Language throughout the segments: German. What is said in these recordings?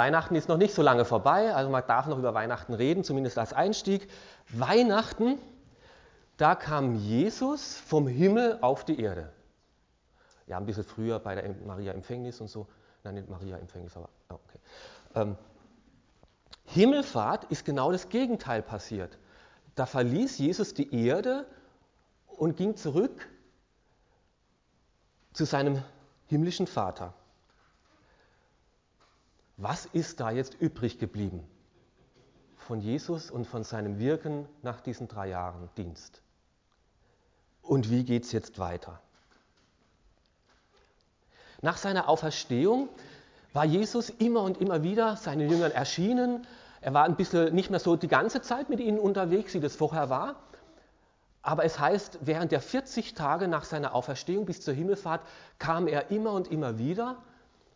Weihnachten ist noch nicht so lange vorbei, also man darf noch über Weihnachten reden, zumindest als Einstieg. Weihnachten, da kam Jesus vom Himmel auf die Erde. Ja, ein bisschen früher bei der Maria Empfängnis und so. Nein, nicht Maria Empfängnis, aber oh, okay. Ähm, Himmelfahrt ist genau das Gegenteil passiert. Da verließ Jesus die Erde und ging zurück zu seinem himmlischen Vater. Was ist da jetzt übrig geblieben von Jesus und von seinem Wirken nach diesen drei Jahren Dienst? Und wie geht es jetzt weiter? Nach seiner Auferstehung war Jesus immer und immer wieder seinen Jüngern erschienen. Er war ein bisschen nicht mehr so die ganze Zeit mit ihnen unterwegs, wie das vorher war. Aber es heißt, während der 40 Tage nach seiner Auferstehung bis zur Himmelfahrt kam er immer und immer wieder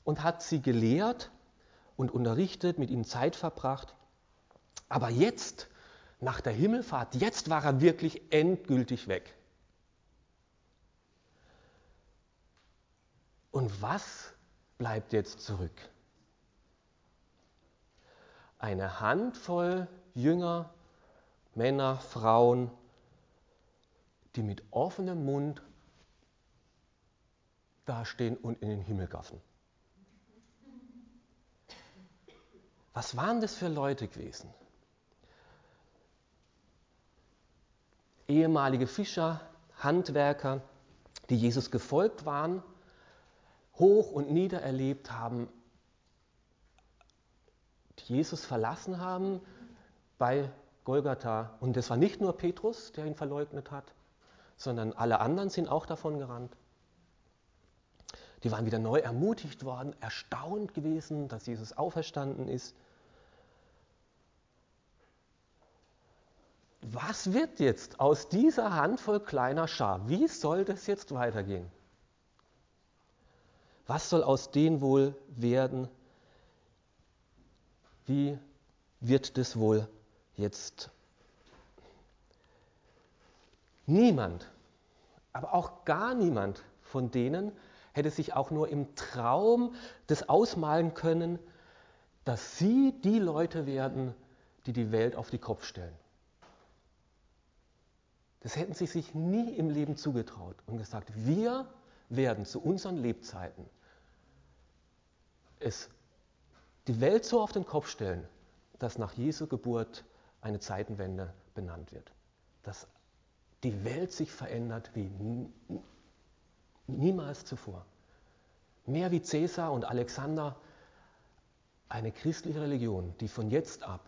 und hat sie gelehrt und unterrichtet, mit ihnen Zeit verbracht. Aber jetzt, nach der Himmelfahrt, jetzt war er wirklich endgültig weg. Und was bleibt jetzt zurück? Eine Handvoll Jünger, Männer, Frauen, die mit offenem Mund dastehen und in den Himmel gaffen. Was waren das für Leute gewesen? Ehemalige Fischer, Handwerker, die Jesus gefolgt waren, hoch und nieder erlebt haben, die Jesus verlassen haben bei Golgatha. Und das war nicht nur Petrus, der ihn verleugnet hat, sondern alle anderen sind auch davon gerannt. Die waren wieder neu ermutigt worden, erstaunt gewesen, dass Jesus auferstanden ist. Was wird jetzt aus dieser Handvoll kleiner Schar? Wie soll das jetzt weitergehen? Was soll aus denen wohl werden? Wie wird das wohl jetzt Niemand, aber auch gar niemand von denen hätte sich auch nur im Traum das ausmalen können, dass sie die Leute werden, die die Welt auf die Kopf stellen. Das hätten sie sich nie im Leben zugetraut und gesagt, wir werden zu unseren Lebzeiten es die Welt so auf den Kopf stellen, dass nach Jesu Geburt eine Zeitenwende benannt wird. Dass die Welt sich verändert wie niemals zuvor. Mehr wie Cäsar und Alexander, eine christliche Religion, die von jetzt ab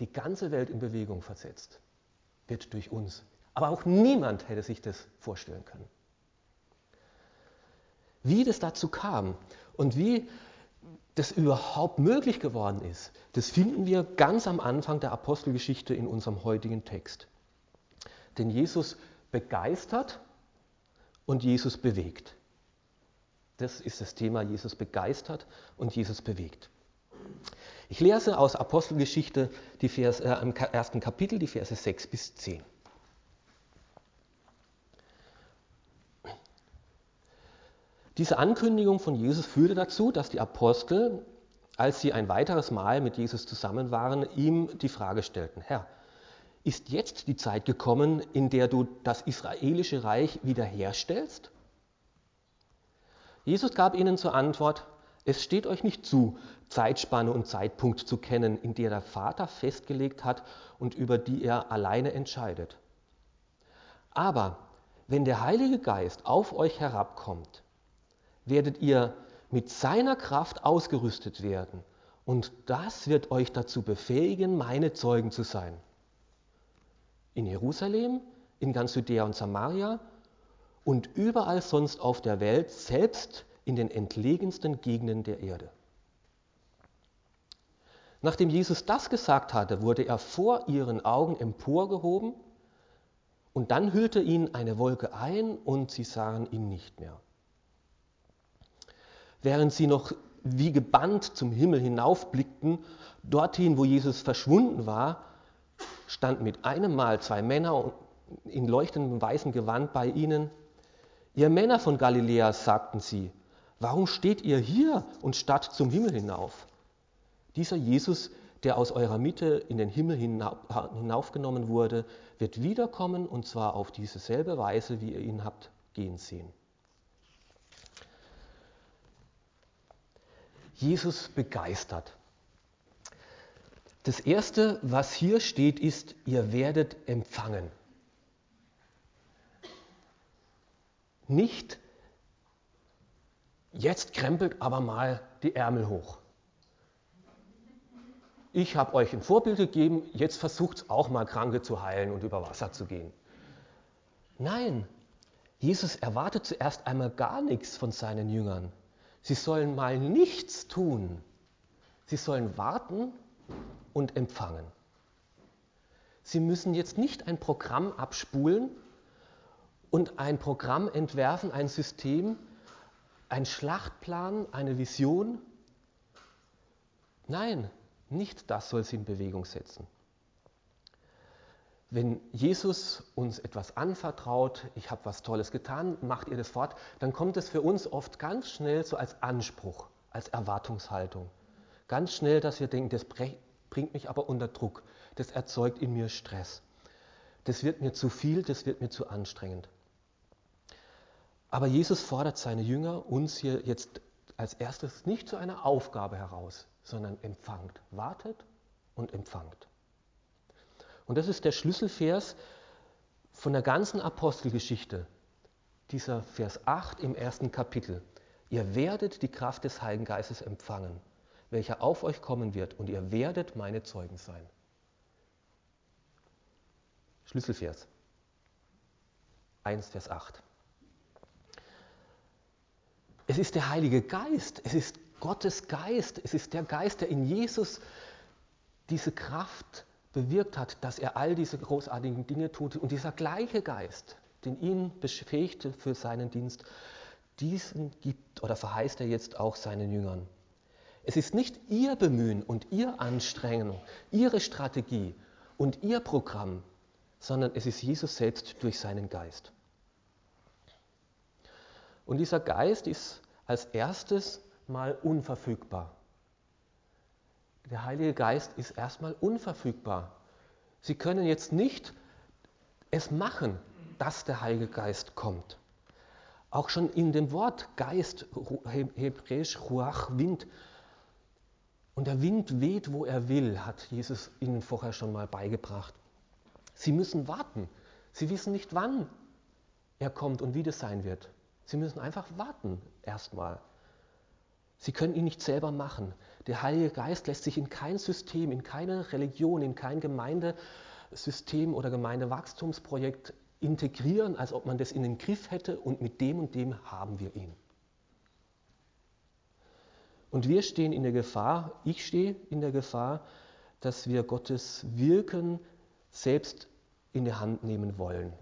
die ganze Welt in Bewegung versetzt, wird durch uns. Aber auch niemand hätte sich das vorstellen können. Wie das dazu kam und wie das überhaupt möglich geworden ist, das finden wir ganz am Anfang der Apostelgeschichte in unserem heutigen Text den Jesus begeistert und Jesus bewegt. Das ist das Thema Jesus begeistert und Jesus bewegt. Ich lese aus Apostelgeschichte die Vers, äh, im ersten Kapitel die Verse 6 bis 10. Diese Ankündigung von Jesus führte dazu, dass die Apostel, als sie ein weiteres Mal mit Jesus zusammen waren, ihm die Frage stellten, Herr, ist jetzt die Zeit gekommen, in der du das israelische Reich wiederherstellst? Jesus gab ihnen zur Antwort, es steht euch nicht zu, Zeitspanne und Zeitpunkt zu kennen, in der der Vater festgelegt hat und über die er alleine entscheidet. Aber wenn der Heilige Geist auf euch herabkommt, werdet ihr mit seiner Kraft ausgerüstet werden und das wird euch dazu befähigen, meine Zeugen zu sein in Jerusalem, in ganz Judäa und Samaria und überall sonst auf der Welt, selbst in den entlegensten Gegenden der Erde. Nachdem Jesus das gesagt hatte, wurde er vor ihren Augen emporgehoben und dann hüllte ihn eine Wolke ein und sie sahen ihn nicht mehr. Während sie noch wie gebannt zum Himmel hinaufblickten, dorthin, wo Jesus verschwunden war, standen mit einem Mal zwei Männer in leuchtendem weißen Gewand bei ihnen. Ihr Männer von Galiläa, sagten sie, warum steht ihr hier und starrt zum Himmel hinauf? Dieser Jesus, der aus eurer Mitte in den Himmel hinaufgenommen wurde, wird wiederkommen und zwar auf dieselbe Weise, wie ihr ihn habt gehen sehen. Jesus begeistert. Das Erste, was hier steht, ist, ihr werdet empfangen. Nicht, jetzt krempelt aber mal die Ärmel hoch. Ich habe euch ein Vorbild gegeben, jetzt versucht auch mal Kranke zu heilen und über Wasser zu gehen. Nein, Jesus erwartet zuerst einmal gar nichts von seinen Jüngern. Sie sollen mal nichts tun. Sie sollen warten und empfangen. Sie müssen jetzt nicht ein Programm abspulen und ein Programm entwerfen, ein System, ein Schlachtplan, eine Vision. Nein, nicht das soll sie in Bewegung setzen. Wenn Jesus uns etwas anvertraut, ich habe was Tolles getan, macht ihr das fort, dann kommt es für uns oft ganz schnell so als Anspruch, als Erwartungshaltung. Ganz schnell, dass wir denken, das bringt mich aber unter Druck, das erzeugt in mir Stress. Das wird mir zu viel, das wird mir zu anstrengend. Aber Jesus fordert seine Jünger, uns hier jetzt als erstes nicht zu einer Aufgabe heraus, sondern empfangt. Wartet und empfangt. Und das ist der Schlüsselvers von der ganzen Apostelgeschichte, dieser Vers 8 im ersten Kapitel. Ihr werdet die Kraft des Heiligen Geistes empfangen, welcher auf euch kommen wird, und ihr werdet meine Zeugen sein. Schlüsselvers 1, Vers 8. Es ist der Heilige Geist, es ist Gottes Geist, es ist der Geist, der in Jesus diese Kraft bewirkt hat, dass er all diese großartigen Dinge tut. Und dieser gleiche Geist, den ihn befähigte für seinen Dienst, diesen gibt oder verheißt er jetzt auch seinen Jüngern. Es ist nicht ihr Bemühen und ihr Anstrengung, ihre Strategie und ihr Programm, sondern es ist Jesus selbst durch seinen Geist. Und dieser Geist ist als erstes mal unverfügbar. Der Heilige Geist ist erstmal unverfügbar. Sie können jetzt nicht es machen, dass der Heilige Geist kommt. Auch schon in dem Wort Geist, hebräisch Ruach, Wind. Und der Wind weht, wo er will, hat Jesus ihnen vorher schon mal beigebracht. Sie müssen warten. Sie wissen nicht, wann er kommt und wie das sein wird. Sie müssen einfach warten erstmal. Sie können ihn nicht selber machen. Der Heilige Geist lässt sich in kein System, in keine Religion, in kein Gemeindesystem oder Gemeindewachstumsprojekt integrieren, als ob man das in den Griff hätte und mit dem und dem haben wir ihn. Und wir stehen in der Gefahr, ich stehe in der Gefahr, dass wir Gottes Wirken selbst in die Hand nehmen wollen.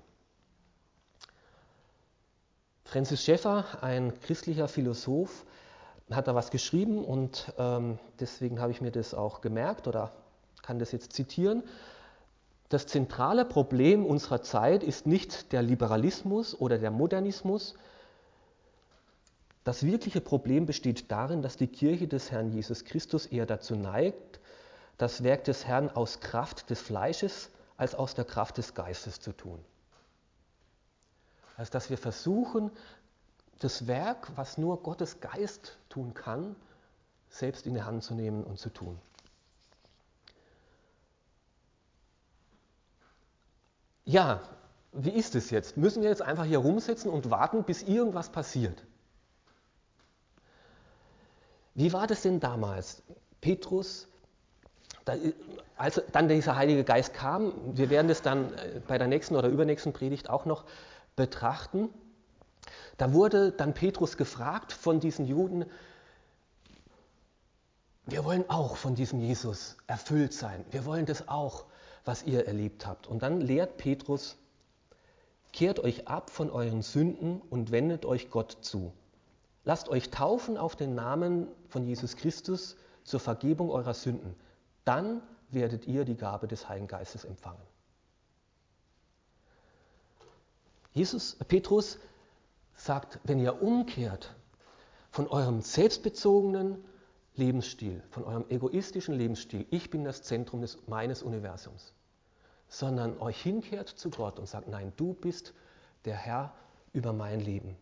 Francis Schäffer, ein christlicher Philosoph, hat da was geschrieben und ähm, deswegen habe ich mir das auch gemerkt oder kann das jetzt zitieren. Das zentrale Problem unserer Zeit ist nicht der Liberalismus oder der Modernismus. Das wirkliche Problem besteht darin, dass die Kirche des Herrn Jesus Christus eher dazu neigt, das Werk des Herrn aus Kraft des Fleisches als aus der Kraft des Geistes zu tun. Also dass wir versuchen, das Werk, was nur Gottes Geist tun kann, selbst in die Hand zu nehmen und zu tun. Ja, wie ist es jetzt? Müssen wir jetzt einfach hier rumsitzen und warten, bis irgendwas passiert? Wie war das denn damals? Petrus, als dann dieser Heilige Geist kam, wir werden das dann äh, bei der nächsten oder übernächsten Predigt auch noch betrachten. Da wurde dann Petrus gefragt von diesen Juden, wir wollen auch von diesem Jesus erfüllt sein. Wir wollen das auch, was ihr erlebt habt. Und dann lehrt Petrus, kehrt euch ab von euren Sünden und wendet euch Gott zu. Lasst euch taufen auf den Namen von Jesus Christus zur Vergebung eurer Sünden. Dann werdet ihr die Gabe des Heiligen Geistes empfangen. Jesus, Petrus sagt, wenn ihr umkehrt von eurem selbstbezogenen, Lebensstil, von eurem egoistischen Lebensstil, ich bin das Zentrum des, meines Universums, sondern euch hinkehrt zu Gott und sagt, nein, du bist der Herr über mein Leben.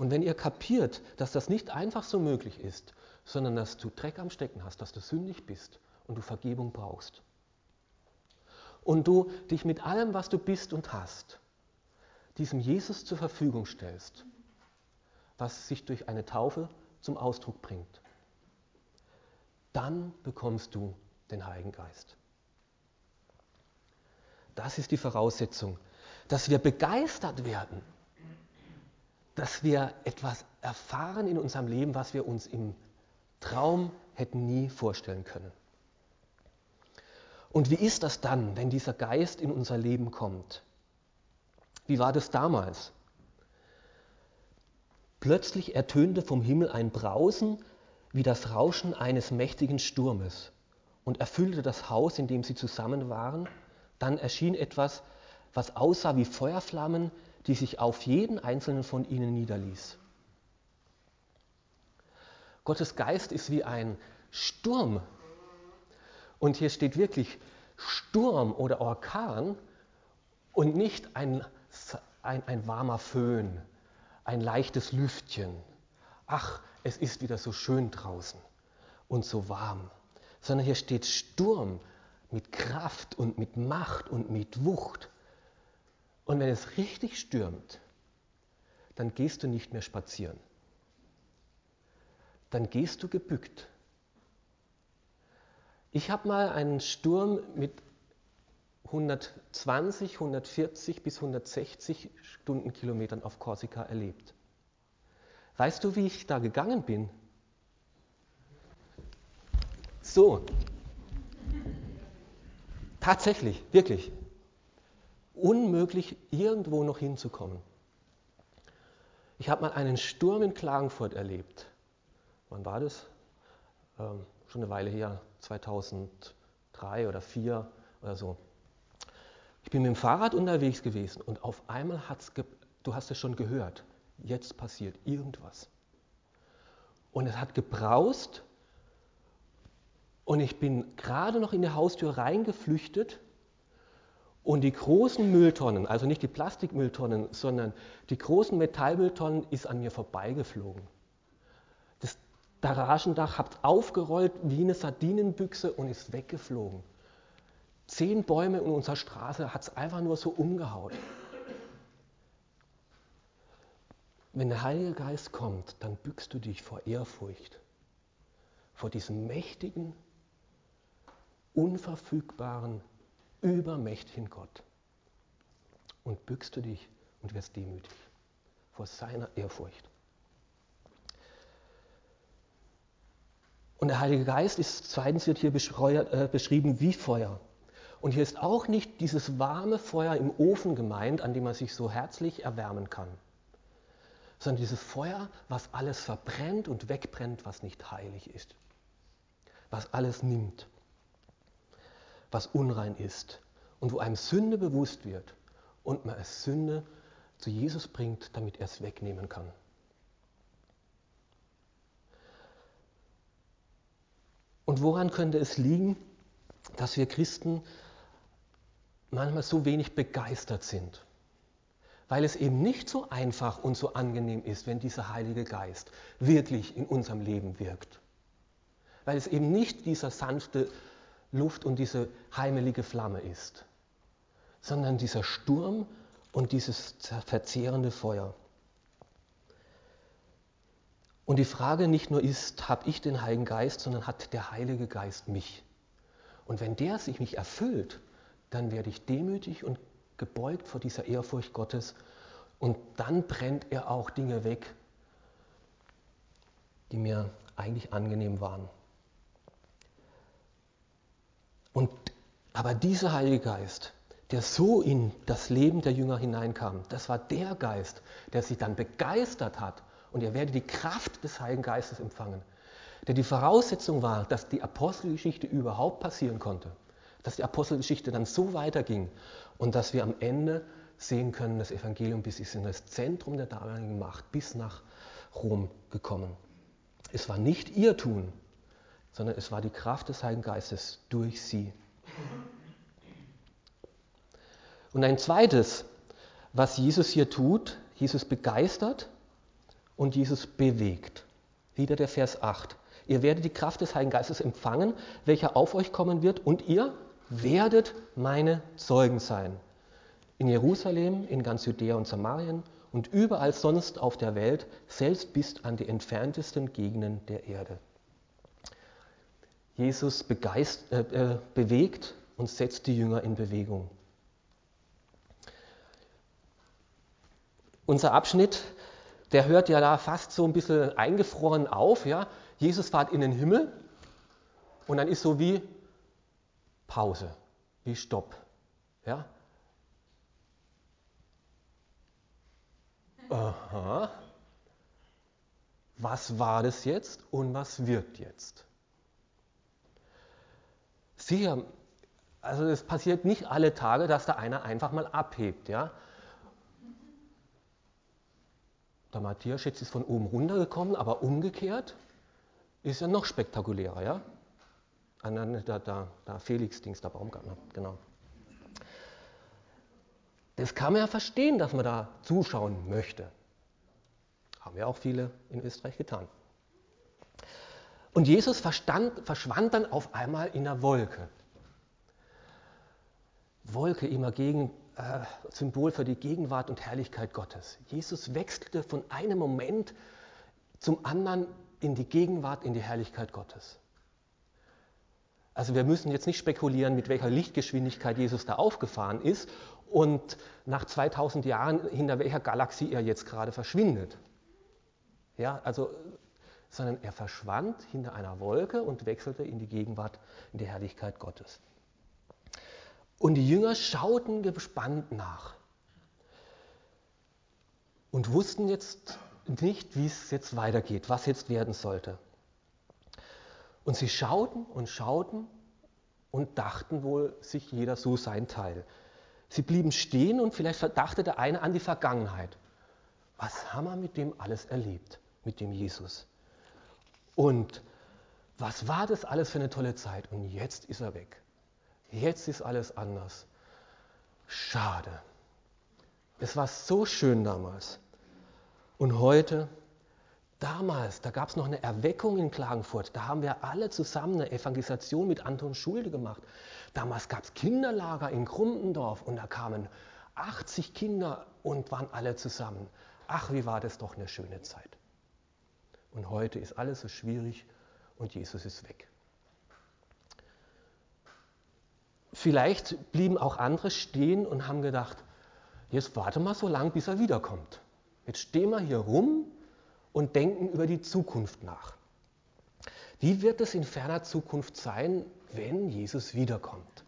Und wenn ihr kapiert, dass das nicht einfach so möglich ist, sondern dass du Dreck am Stecken hast, dass du sündig bist und du Vergebung brauchst, und du dich mit allem, was du bist und hast, diesem Jesus zur Verfügung stellst, was sich durch eine Taufe zum Ausdruck bringt, dann bekommst du den Heiligen Geist. Das ist die Voraussetzung, dass wir begeistert werden, dass wir etwas erfahren in unserem Leben, was wir uns im Traum hätten nie vorstellen können. Und wie ist das dann, wenn dieser Geist in unser Leben kommt? Wie war das damals? Plötzlich ertönte vom Himmel ein Brausen wie das Rauschen eines mächtigen Sturmes und erfüllte das Haus, in dem sie zusammen waren. Dann erschien etwas, was aussah wie Feuerflammen, die sich auf jeden einzelnen von ihnen niederließ. Gottes Geist ist wie ein Sturm. Und hier steht wirklich Sturm oder Orkan und nicht ein, ein, ein warmer Föhn, ein leichtes Lüftchen. Ach, es ist wieder so schön draußen und so warm. Sondern hier steht Sturm mit Kraft und mit Macht und mit Wucht. Und wenn es richtig stürmt, dann gehst du nicht mehr spazieren. Dann gehst du gebückt. Ich habe mal einen Sturm mit 120, 140 bis 160 Stundenkilometern auf Korsika erlebt. Weißt du, wie ich da gegangen bin? So. Tatsächlich, wirklich. Unmöglich, irgendwo noch hinzukommen. Ich habe mal einen Sturm in Klagenfurt erlebt. Wann war das? Ähm, schon eine Weile her, 2003 oder 2004 oder so. Ich bin mit dem Fahrrad unterwegs gewesen und auf einmal hat es, du hast es schon gehört, jetzt passiert irgendwas. Und es hat gebraust und ich bin gerade noch in die Haustür reingeflüchtet und die großen Mülltonnen, also nicht die Plastikmülltonnen, sondern die großen Metallmülltonnen ist an mir vorbeigeflogen. Das Garagendach hat aufgerollt wie eine Sardinenbüchse und ist weggeflogen. Zehn Bäume in unserer Straße hat es einfach nur so umgehaut. Wenn der Heilige Geist kommt, dann bückst du dich vor Ehrfurcht, vor diesem mächtigen, unverfügbaren, übermächtigen Gott. Und bückst du dich und wirst demütig vor seiner Ehrfurcht. Und der Heilige Geist ist zweitens wird hier äh, beschrieben wie Feuer. Und hier ist auch nicht dieses warme Feuer im Ofen gemeint, an dem man sich so herzlich erwärmen kann sondern dieses Feuer, was alles verbrennt und wegbrennt, was nicht heilig ist, was alles nimmt, was unrein ist und wo einem Sünde bewusst wird und man es Sünde zu Jesus bringt, damit er es wegnehmen kann. Und woran könnte es liegen, dass wir Christen manchmal so wenig begeistert sind? weil es eben nicht so einfach und so angenehm ist, wenn dieser Heilige Geist wirklich in unserem Leben wirkt. Weil es eben nicht dieser sanfte Luft und diese heimelige Flamme ist, sondern dieser Sturm und dieses verzehrende Feuer. Und die Frage nicht nur ist, habe ich den Heiligen Geist, sondern hat der Heilige Geist mich. Und wenn der sich mich erfüllt, dann werde ich demütig und gebeugt vor dieser Ehrfurcht Gottes und dann brennt er auch Dinge weg, die mir eigentlich angenehm waren. Und, aber dieser Heilige Geist, der so in das Leben der Jünger hineinkam, das war der Geist, der sie dann begeistert hat. Und ihr werdet die Kraft des Heiligen Geistes empfangen, der die Voraussetzung war, dass die Apostelgeschichte überhaupt passieren konnte dass die Apostelgeschichte dann so weiterging und dass wir am Ende sehen können, das Evangelium bis ist in das Zentrum der damaligen Macht, bis nach Rom gekommen. Es war nicht ihr Tun, sondern es war die Kraft des Heiligen Geistes durch sie. Und ein zweites, was Jesus hier tut, Jesus begeistert und Jesus bewegt. Wieder der Vers 8. Ihr werdet die Kraft des Heiligen Geistes empfangen, welcher auf euch kommen wird, und ihr werdet meine Zeugen sein. In Jerusalem, in ganz Judäa und Samarien und überall sonst auf der Welt, selbst bis an die entferntesten Gegenden der Erde. Jesus begeist, äh, äh, bewegt und setzt die Jünger in Bewegung. Unser Abschnitt, der hört ja da fast so ein bisschen eingefroren auf. Ja? Jesus fährt in den Himmel und dann ist so wie Pause, wie Stopp. Ja? Aha. Was war das jetzt und was wird jetzt? Sicher, also es passiert nicht alle Tage, dass da einer einfach mal abhebt. Ja? Der Matthias jetzt ist von oben runtergekommen, aber umgekehrt ist ja noch spektakulärer. Ja? Da, da, da Felix-Dings, der Baumgartner, genau. Das kann man ja verstehen, dass man da zuschauen möchte. Haben ja auch viele in Österreich getan. Und Jesus verstand, verschwand dann auf einmal in der Wolke. Wolke immer gegen äh, Symbol für die Gegenwart und Herrlichkeit Gottes. Jesus wechselte von einem Moment zum anderen in die Gegenwart, in die Herrlichkeit Gottes. Also wir müssen jetzt nicht spekulieren, mit welcher Lichtgeschwindigkeit Jesus da aufgefahren ist und nach 2000 Jahren hinter welcher Galaxie er jetzt gerade verschwindet. Ja, also, sondern er verschwand hinter einer Wolke und wechselte in die Gegenwart, in die Herrlichkeit Gottes. Und die Jünger schauten gespannt nach und wussten jetzt nicht, wie es jetzt weitergeht, was jetzt werden sollte. Und sie schauten und schauten und dachten wohl sich jeder so sein Teil. Sie blieben stehen und vielleicht dachte der eine an die Vergangenheit. Was haben wir mit dem alles erlebt, mit dem Jesus? Und was war das alles für eine tolle Zeit? Und jetzt ist er weg. Jetzt ist alles anders. Schade. Es war so schön damals. Und heute, damals, da gab es noch eine Erweckung in Klagenfurt. Da haben wir alle zusammen eine Evangelisation mit Anton Schulde gemacht. Damals gab es Kinderlager in Krumpendorf und da kamen 80 Kinder und waren alle zusammen. Ach, wie war das doch eine schöne Zeit. Und heute ist alles so schwierig und Jesus ist weg. Vielleicht blieben auch andere stehen und haben gedacht, jetzt warte mal so lang, bis er wiederkommt. Jetzt stehen wir hier rum und denken über die Zukunft nach. Wie wird es in ferner Zukunft sein, wenn Jesus wiederkommt?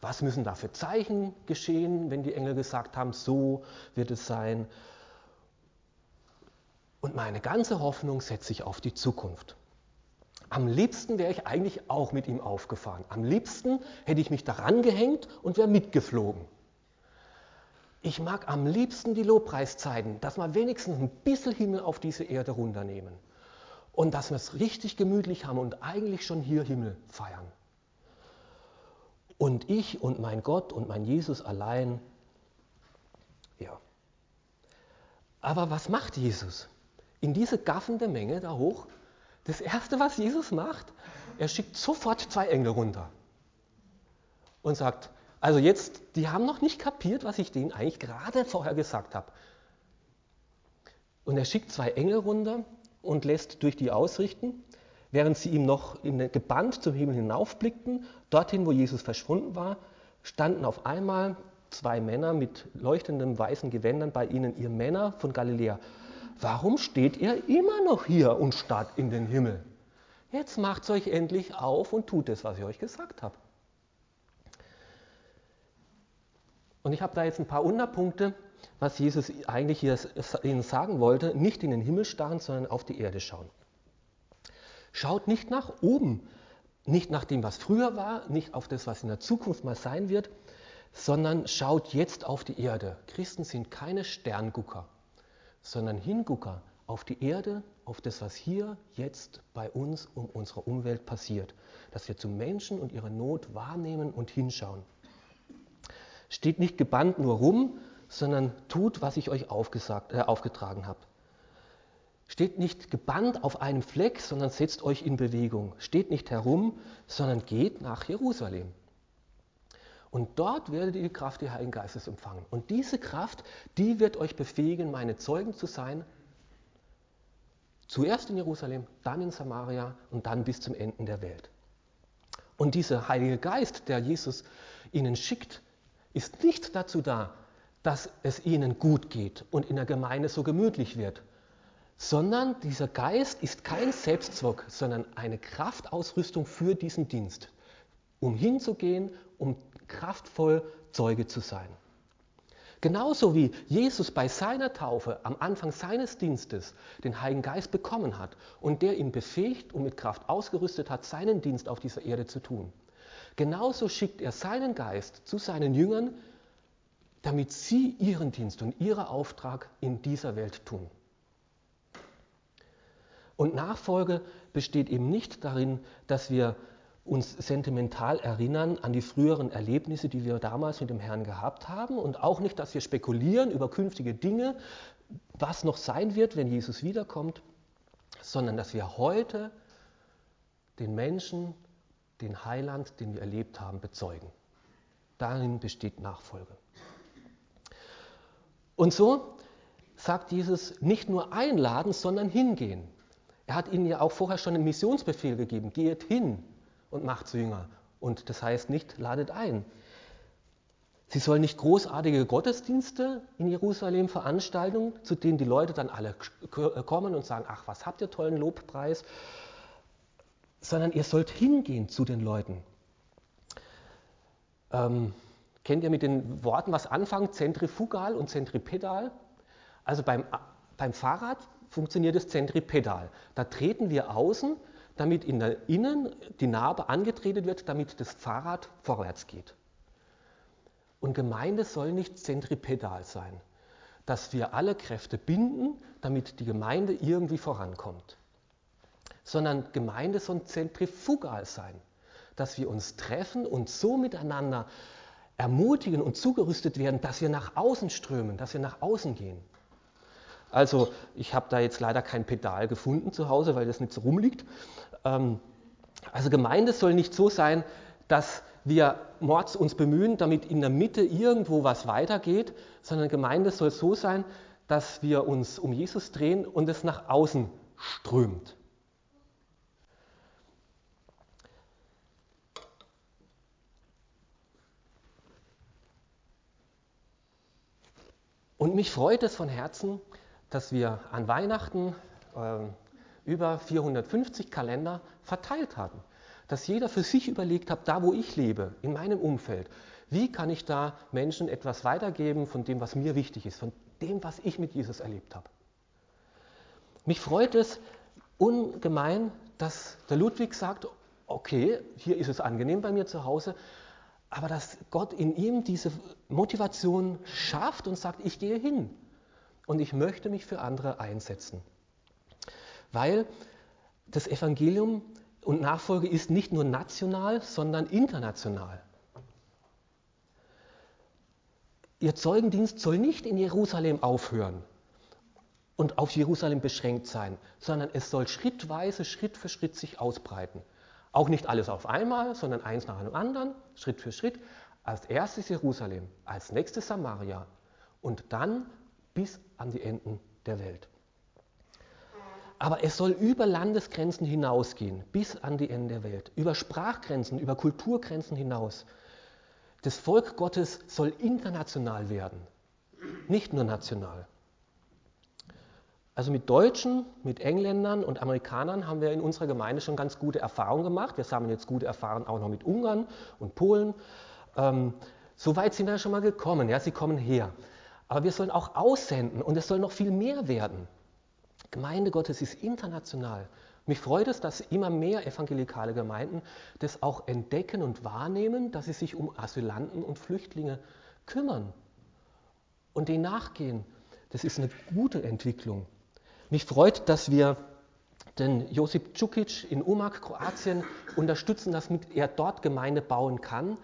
Was müssen da für Zeichen geschehen, wenn die Engel gesagt haben, so wird es sein? Und meine ganze Hoffnung setze ich auf die Zukunft. Am liebsten wäre ich eigentlich auch mit ihm aufgefahren. Am liebsten hätte ich mich daran gehängt und wäre mitgeflogen. Ich mag am liebsten die Lobpreiszeiten, dass wir wenigstens ein bisschen Himmel auf diese Erde runternehmen. Und dass wir es richtig gemütlich haben und eigentlich schon hier Himmel feiern. Und ich und mein Gott und mein Jesus allein, ja. Aber was macht Jesus? In diese gaffende Menge da hoch das Erste, was Jesus macht, er schickt sofort zwei Engel runter und sagt, also jetzt, die haben noch nicht kapiert, was ich denen eigentlich gerade vorher gesagt habe. Und er schickt zwei Engel runter und lässt durch die ausrichten, während sie ihm noch in, gebannt zum Himmel hinaufblickten, dorthin, wo Jesus verschwunden war, standen auf einmal zwei Männer mit leuchtenden weißen Gewändern bei ihnen, ihr Männer von Galiläa warum steht ihr immer noch hier und starrt in den Himmel? Jetzt macht euch endlich auf und tut es, was ich euch gesagt habe. Und ich habe da jetzt ein paar Unterpunkte, was Jesus eigentlich hier Ihnen sagen wollte. Nicht in den Himmel starren, sondern auf die Erde schauen. Schaut nicht nach oben, nicht nach dem, was früher war, nicht auf das, was in der Zukunft mal sein wird, sondern schaut jetzt auf die Erde. Christen sind keine Sterngucker sondern Hingucker auf die Erde, auf das, was hier jetzt bei uns um unsere Umwelt passiert. Dass wir zu Menschen und ihre Not wahrnehmen und hinschauen. Steht nicht gebannt nur rum, sondern tut, was ich euch aufgesagt, äh, aufgetragen habe. Steht nicht gebannt auf einem Fleck, sondern setzt euch in Bewegung. Steht nicht herum, sondern geht nach Jerusalem. Und dort werdet ihr die Kraft des Heiligen Geistes empfangen. Und diese Kraft, die wird euch befähigen, meine Zeugen zu sein. Zuerst in Jerusalem, dann in Samaria und dann bis zum Ende der Welt. Und dieser Heilige Geist, der Jesus ihnen schickt, ist nicht dazu da, dass es ihnen gut geht und in der Gemeinde so gemütlich wird, sondern dieser Geist ist kein Selbstzweck, sondern eine Kraftausrüstung für diesen Dienst, um hinzugehen, um kraftvoll Zeuge zu sein. Genauso wie Jesus bei seiner Taufe am Anfang seines Dienstes den Heiligen Geist bekommen hat und der ihn befähigt und mit Kraft ausgerüstet hat, seinen Dienst auf dieser Erde zu tun. Genauso schickt er seinen Geist zu seinen Jüngern, damit sie ihren Dienst und ihren Auftrag in dieser Welt tun. Und Nachfolge besteht eben nicht darin, dass wir uns sentimental erinnern an die früheren Erlebnisse, die wir damals mit dem Herrn gehabt haben und auch nicht, dass wir spekulieren über künftige Dinge, was noch sein wird, wenn Jesus wiederkommt, sondern dass wir heute den Menschen, den Heiland, den wir erlebt haben, bezeugen. Darin besteht Nachfolge. Und so sagt Jesus nicht nur einladen, sondern hingehen. Er hat ihnen ja auch vorher schon einen Missionsbefehl gegeben, geht hin und macht zu Jünger. Und das heißt nicht, ladet ein. Sie sollen nicht großartige Gottesdienste in Jerusalem veranstalten, zu denen die Leute dann alle kommen und sagen, ach, was habt ihr tollen Lobpreis, sondern ihr sollt hingehen zu den Leuten. Ähm, kennt ihr mit den Worten was anfangen? Zentrifugal und Zentripedal? Also beim, beim Fahrrad funktioniert das Zentripedal. Da treten wir außen damit in der innen die Narbe angetreten wird, damit das Fahrrad vorwärts geht. Und Gemeinde soll nicht zentripedal sein, dass wir alle Kräfte binden, damit die Gemeinde irgendwie vorankommt, sondern Gemeinde soll zentrifugal sein, dass wir uns treffen und so miteinander ermutigen und zugerüstet werden, dass wir nach außen strömen, dass wir nach außen gehen. Also ich habe da jetzt leider kein Pedal gefunden zu Hause, weil das nicht so rumliegt. Ähm, also Gemeinde soll nicht so sein, dass wir Mords uns bemühen, damit in der Mitte irgendwo was weitergeht, sondern Gemeinde soll so sein, dass wir uns um Jesus drehen und es nach außen strömt. Und mich freut es von Herzen, dass wir an Weihnachten äh, über 450 Kalender verteilt haben. Dass jeder für sich überlegt hat, da wo ich lebe, in meinem Umfeld, wie kann ich da Menschen etwas weitergeben von dem, was mir wichtig ist, von dem, was ich mit Jesus erlebt habe. Mich freut es ungemein, dass der Ludwig sagt, okay, hier ist es angenehm bei mir zu Hause, aber dass Gott in ihm diese Motivation schafft und sagt, ich gehe hin und ich möchte mich für andere einsetzen. Weil das Evangelium und Nachfolge ist nicht nur national, sondern international. Ihr Zeugendienst soll nicht in Jerusalem aufhören und auf Jerusalem beschränkt sein, sondern es soll schrittweise, Schritt für Schritt sich ausbreiten. Auch nicht alles auf einmal, sondern eins nach dem anderen, Schritt für Schritt. Als erstes Jerusalem, als nächstes Samaria und dann bis an die Enden der Welt. Aber es soll über Landesgrenzen hinausgehen, bis an die Enden der Welt, über Sprachgrenzen, über Kulturgrenzen hinaus. Das Volk Gottes soll international werden, nicht nur national. Also mit Deutschen, mit Engländern und Amerikanern haben wir in unserer Gemeinde schon ganz gute Erfahrungen gemacht. Wir sammeln jetzt gute Erfahrungen auch noch mit Ungarn und Polen. Ähm, so weit sind wir schon mal gekommen. Ja, sie kommen her. Aber wir sollen auch aussenden und es soll noch viel mehr werden. Gemeinde Gottes ist international. Mich freut es, dass immer mehr evangelikale Gemeinden das auch entdecken und wahrnehmen, dass sie sich um Asylanten und Flüchtlinge kümmern und denen nachgehen. Das ist eine gute Entwicklung. Mich freut, dass wir den Josip Čukic in Umag, Kroatien, unterstützen, damit er dort Gemeinde bauen kann.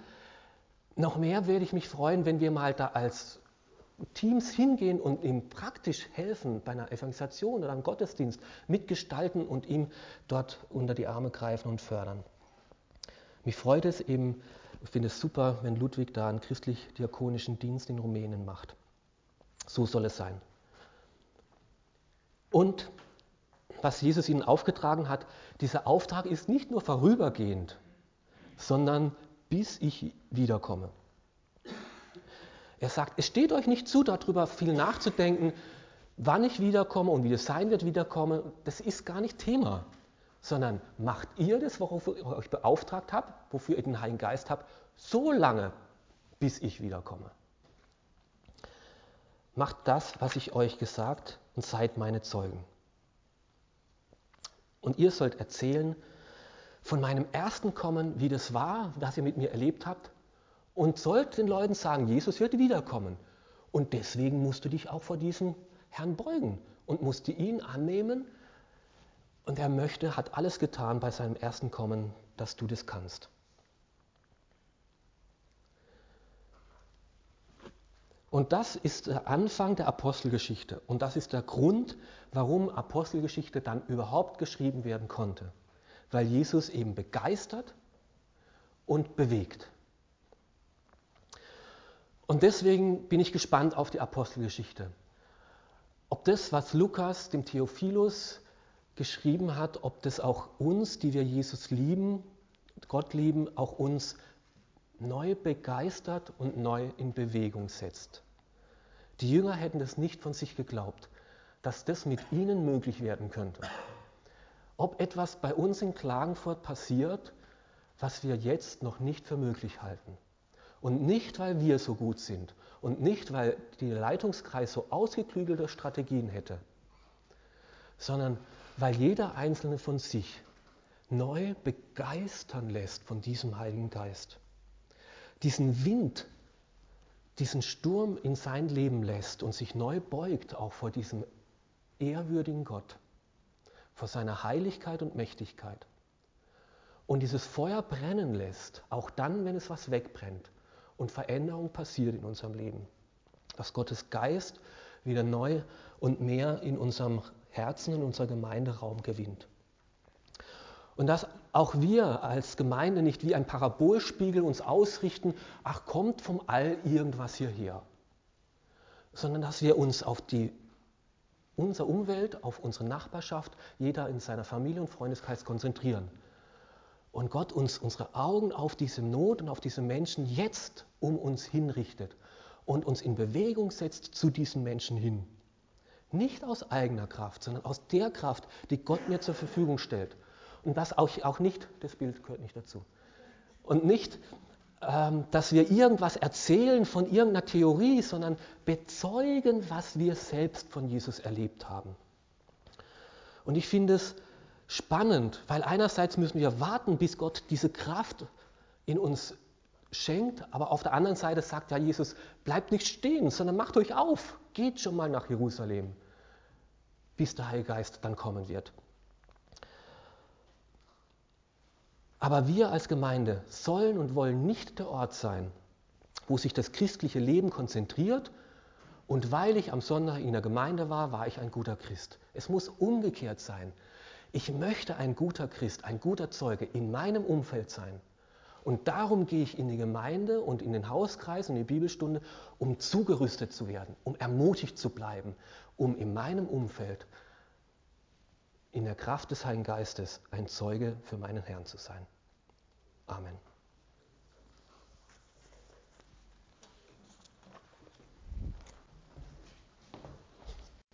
Noch mehr würde ich mich freuen, wenn wir mal da als Teams hingehen und ihm praktisch helfen bei einer Evangelisation oder einem Gottesdienst, mitgestalten und ihm dort unter die Arme greifen und fördern. Mich freut es eben, ich finde es super, wenn Ludwig da einen christlich-diakonischen Dienst in Rumänien macht. So soll es sein. Und was Jesus ihnen aufgetragen hat, dieser Auftrag ist nicht nur vorübergehend, sondern bis ich wiederkomme. Er sagt, es steht euch nicht zu, darüber viel nachzudenken, wann ich wiederkomme und wie es sein wird, wiederkomme. Das ist gar nicht Thema, sondern macht ihr das, worauf ich euch beauftragt habe, wofür ihr den Heiligen Geist habt, so lange, bis ich wiederkomme. Macht das, was ich euch gesagt und seid meine Zeugen. Und ihr sollt erzählen von meinem ersten Kommen, wie das war, was ihr mit mir erlebt habt. Und sollt den Leuten sagen, Jesus wird wiederkommen. Und deswegen musst du dich auch vor diesem Herrn beugen und musst ihn annehmen. Und er möchte, hat alles getan bei seinem ersten Kommen, dass du das kannst. Und das ist der Anfang der Apostelgeschichte. Und das ist der Grund, warum Apostelgeschichte dann überhaupt geschrieben werden konnte. Weil Jesus eben begeistert und bewegt. Und deswegen bin ich gespannt auf die Apostelgeschichte. Ob das, was Lukas dem Theophilus geschrieben hat, ob das auch uns, die wir Jesus lieben, Gott lieben, auch uns neu begeistert und neu in Bewegung setzt. Die Jünger hätten es nicht von sich geglaubt, dass das mit ihnen möglich werden könnte. Ob etwas bei uns in Klagenfurt passiert, was wir jetzt noch nicht für möglich halten. Und nicht, weil wir so gut sind und nicht, weil der Leitungskreis so ausgeklügelte Strategien hätte, sondern weil jeder Einzelne von sich neu begeistern lässt von diesem Heiligen Geist diesen Wind, diesen Sturm in sein Leben lässt und sich neu beugt auch vor diesem ehrwürdigen Gott, vor seiner Heiligkeit und Mächtigkeit. Und dieses Feuer brennen lässt, auch dann, wenn es was wegbrennt und Veränderung passiert in unserem Leben. Dass Gottes Geist wieder neu und mehr in unserem Herzen, in unserer Gemeinderaum gewinnt. Und dass auch wir als Gemeinde nicht wie ein Parabolspiegel uns ausrichten, ach kommt vom All irgendwas hierher, sondern dass wir uns auf die, unsere Umwelt, auf unsere Nachbarschaft, jeder in seiner Familie und Freundeskreis konzentrieren. Und Gott uns unsere Augen auf diese Not und auf diese Menschen jetzt um uns hinrichtet und uns in Bewegung setzt zu diesen Menschen hin. Nicht aus eigener Kraft, sondern aus der Kraft, die Gott mir zur Verfügung stellt. Und das auch, auch nicht, das Bild gehört nicht dazu. Und nicht, ähm, dass wir irgendwas erzählen von irgendeiner Theorie, sondern bezeugen, was wir selbst von Jesus erlebt haben. Und ich finde es spannend, weil einerseits müssen wir warten, bis Gott diese Kraft in uns schenkt, aber auf der anderen Seite sagt ja Jesus, bleibt nicht stehen, sondern macht euch auf, geht schon mal nach Jerusalem, bis der Heilige Geist dann kommen wird. Aber wir als Gemeinde sollen und wollen nicht der Ort sein, wo sich das christliche Leben konzentriert und weil ich am Sonntag in der Gemeinde war, war ich ein guter Christ. Es muss umgekehrt sein. Ich möchte ein guter Christ, ein guter Zeuge in meinem Umfeld sein. Und darum gehe ich in die Gemeinde und in den Hauskreis und in die Bibelstunde, um zugerüstet zu werden, um ermutigt zu bleiben, um in meinem Umfeld in der Kraft des Heiligen Geistes ein Zeuge für meinen Herrn zu sein. Amen.